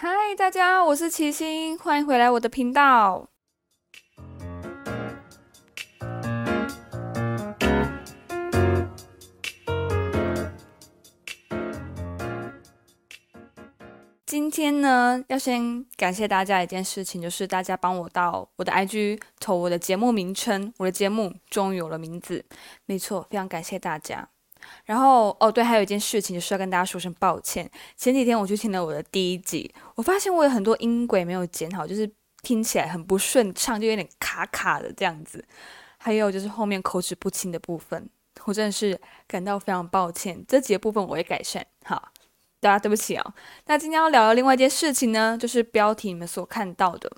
嗨，大家，我是齐星，欢迎回来我的频道。今天呢，要先感谢大家一件事情，就是大家帮我到我的 IG 投我的节目名称，我的节目终于有了名字，没错，非常感谢大家。然后哦，对，还有一件事情就是要跟大家说声抱歉。前几天我去听了我的第一集，我发现我有很多音轨没有剪好，就是听起来很不顺畅，就有点卡卡的这样子。还有就是后面口齿不清的部分，我真的是感到非常抱歉。这几个部分我会改善。好，大家对不起哦。那今天要聊的另外一件事情呢，就是标题你们所看到的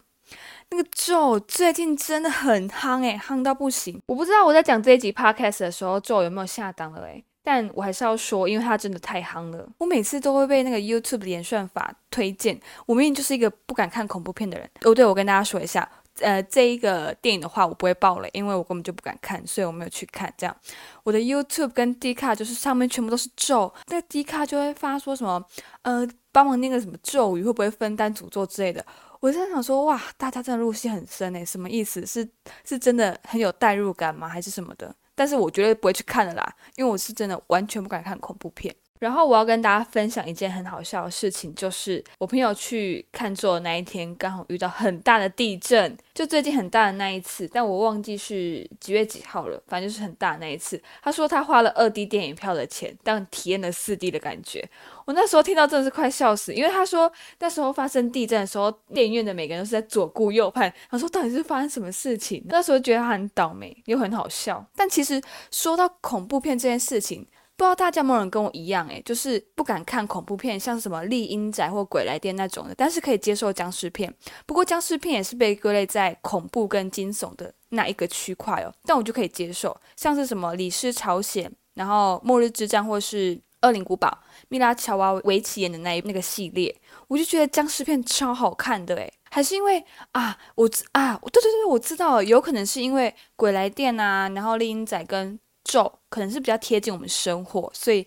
那个咒，最近真的很夯诶，夯到不行。我不知道我在讲这一集 podcast 的时候，咒有没有下档了诶。但我还是要说，因为它真的太夯了，我每次都会被那个 YouTube 的演算法推荐。我明明就是一个不敢看恐怖片的人。哦，对，我跟大家说一下，呃，这一个电影的话，我不会爆了，因为我根本就不敢看，所以我没有去看。这样，我的 YouTube 跟 D 卡就是上面全部都是咒，那个 D 卡就会发说什么，呃，帮忙念个什么咒语，会不会分担诅咒之类的。我在想说，哇，大家真的入戏很深诶，什么意思？是是真的很有代入感吗？还是什么的？但是我绝对不会去看的啦，因为我是真的完全不敢看恐怖片。然后我要跟大家分享一件很好笑的事情，就是我朋友去看座的那一天，刚好遇到很大的地震，就最近很大的那一次，但我忘记是几月几号了，反正就是很大的那一次。他说他花了二 D 电影票的钱，但体验了四 D 的感觉。我那时候听到真的是快笑死，因为他说那时候发生地震的时候，电影院的每个人都是在左顾右盼。他说到底是发生什么事情？那时候觉得他很倒霉，又很好笑。但其实说到恐怖片这件事情，不知道大家有没有人跟我一样，诶，就是不敢看恐怖片，像什么丽婴宅或鬼来电那种的，但是可以接受僵尸片。不过僵尸片也是被归类在恐怖跟惊悚的那一个区块哦，但我就可以接受，像是什么李尸朝鲜，然后末日之战或是恶灵古堡，米拉乔娃维奇演的那一那个系列，我就觉得僵尸片超好看的诶，还是因为啊，我啊，对对对，我知道，有可能是因为鬼来电啊，然后丽婴宅跟。咒可能是比较贴近我们生活，所以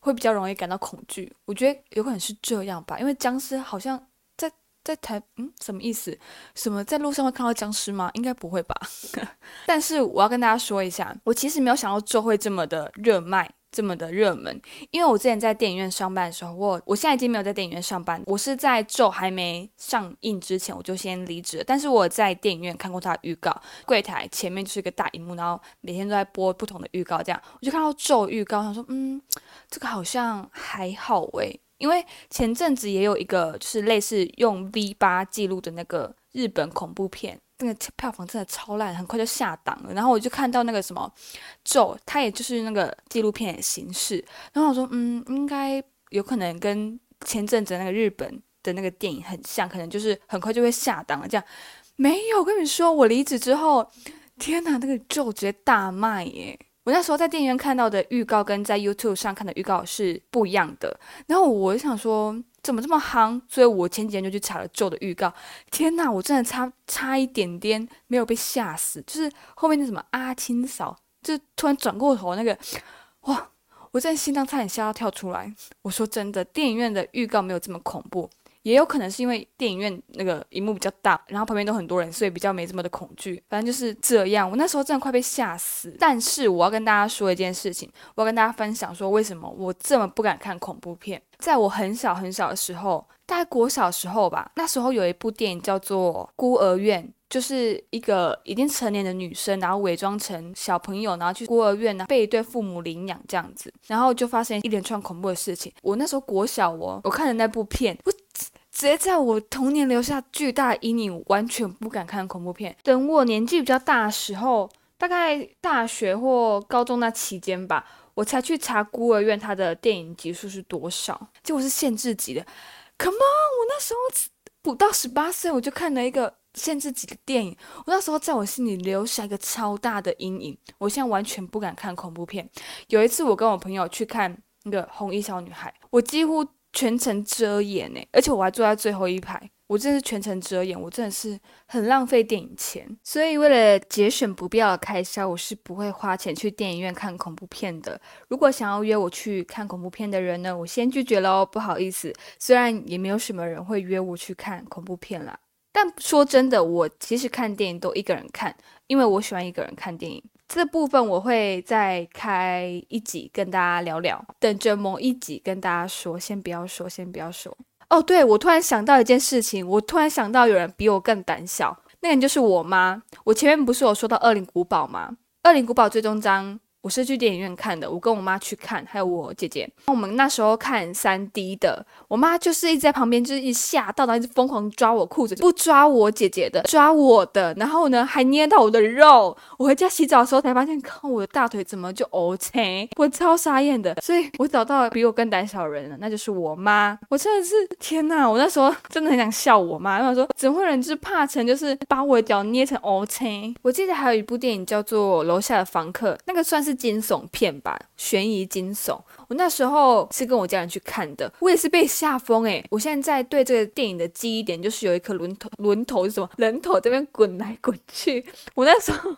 会比较容易感到恐惧。我觉得有可能是这样吧，因为僵尸好像在在台，嗯，什么意思？什么在路上会看到僵尸吗？应该不会吧。但是我要跟大家说一下，我其实没有想到咒会这么的热卖。这么的热门，因为我之前在电影院上班的时候，我我现在已经没有在电影院上班，我是在咒还没上映之前我就先离职了。但是我在电影院看过它的预告，柜台前面就是一个大荧幕，然后每天都在播不同的预告，这样我就看到咒预告，想说，嗯，这个好像还好诶，因为前阵子也有一个就是类似用 V 八记录的那个日本恐怖片。那个票房真的超烂，很快就下档了。然后我就看到那个什么咒，它也就是那个纪录片的形式。然后我说，嗯，应该有可能跟前阵子那个日本的那个电影很像，可能就是很快就会下档了。这样没有，跟你说，我离职之后，天哪，那个咒直接大卖耶！我那时候在电影院看到的预告跟在 YouTube 上看的预告是不一样的。然后我就想说。怎么这么夯？所以我前几天就去查了旧的预告。天呐，我真的差差一点点没有被吓死。就是后面那什么阿青嫂，就突然转过头那个，哇！我真的心脏差点吓到跳出来。我说真的，电影院的预告没有这么恐怖。也有可能是因为电影院那个荧幕比较大，然后旁边都很多人，所以比较没这么的恐惧。反正就是这样，我那时候真的快被吓死。但是我要跟大家说一件事情，我要跟大家分享说为什么我这么不敢看恐怖片。在我很小很小的时候，大概国小时候吧，那时候有一部电影叫做《孤儿院》，就是一个已经成年的女生，然后伪装成小朋友，然后去孤儿院呢，被一对父母领养这样子，然后就发生一连串恐怖的事情。我那时候国小哦，我看的那部片，我。直接在我童年留下巨大阴影，完全不敢看恐怖片。等我年纪比较大的时候，大概大学或高中那期间吧，我才去查孤儿院它的电影集数是多少，结果是限制级的。Come on，我那时候不到十八岁，我就看了一个限制级的电影，我那时候在我心里留下一个超大的阴影。我现在完全不敢看恐怖片。有一次，我跟我朋友去看那个红衣小女孩，我几乎。全程遮掩诶，而且我还坐在最后一排。我真是全程遮掩，我真的是很浪费电影钱。所以为了节省不必要的开销，我是不会花钱去电影院看恐怖片的。如果想要约我去看恐怖片的人呢，我先拒绝了哦，不好意思。虽然也没有什么人会约我去看恐怖片啦，但说真的，我其实看电影都一个人看，因为我喜欢一个人看电影。这部分我会再开一集跟大家聊聊，等着某一集跟大家说，先不要说，先不要说。哦，对，我突然想到一件事情，我突然想到有人比我更胆小，那个人就是我妈。我前面不是有说到《恶灵古堡》吗？《恶灵古堡》最终章。我是去电影院看的，我跟我妈去看，还有我姐姐。我们那时候看 3D 的，我妈就是一直在旁边，就是一吓到，然后一直疯狂抓我裤子，不抓我姐姐的，抓我的。然后呢，还捏到我的肉。我回家洗澡的时候才发现，靠，我的大腿怎么就乌青？我超傻眼的。所以我找到比我更胆小人了，那就是我妈。我真的是天哪！我那时候 真的很想笑我妈，因为我说怎么会人就是怕成就是把我的脚捏成乌青？我记得还有一部电影叫做《楼下的房客》，那个算是。惊悚片吧，悬疑惊悚。我那时候是跟我家人去看的，我也是被吓疯诶。我现在对这个电影的记忆点就是有一颗轮头，轮头是什么？人头这边滚来滚去。我那时候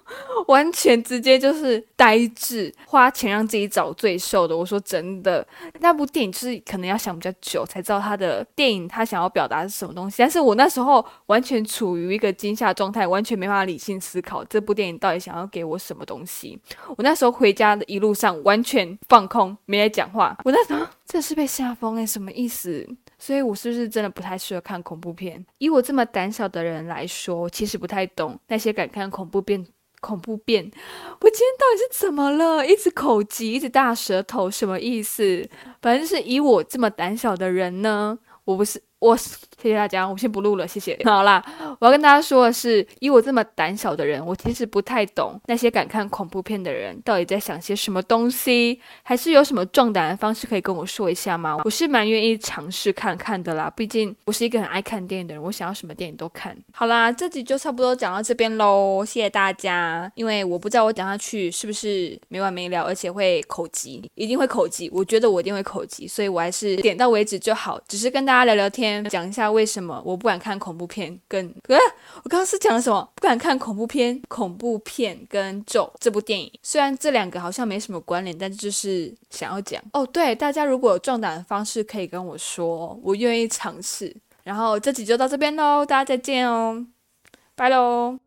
完全直接就是呆滞，花钱让自己找罪受的。我说真的，那部电影就是可能要想比较久才知道他的电影他想要表达是什么东西。但是我那时候完全处于一个惊吓状态，完全没办法理性思考这部电影到底想要给我什么东西。我那时候回回家的一路上完全放空，没在讲话。我在想这是被吓疯诶，什么意思？所以我是不是真的不太适合看恐怖片？以我这么胆小的人来说，其实不太懂那些敢看恐怖片、恐怖片。我今天到底是怎么了？一直口急，一直大舌头，什么意思？反正是以我这么胆小的人呢，我不是。我谢谢大家，我先不录了，谢谢。好啦，我要跟大家说的是，以我这么胆小的人，我其实不太懂那些敢看恐怖片的人到底在想些什么东西，还是有什么壮胆的方式可以跟我说一下吗？我是蛮愿意尝试看看的啦，毕竟我是一个很爱看电影的人，我想要什么电影都看。好啦，这集就差不多讲到这边喽，谢谢大家。因为我不知道我讲下去是不是没完没了，而且会口急，一定会口急，我觉得我一定会口急，所以我还是点到为止就好，只是跟大家聊聊天。讲一下为什么我不敢看恐怖片，跟呃，我刚刚是讲了什么？不敢看恐怖片，恐怖片跟咒这部电影，虽然这两个好像没什么关联，但就是想要讲哦。对，大家如果有壮胆的方式，可以跟我说，我愿意尝试。然后这集就到这边喽，大家再见哦，拜喽。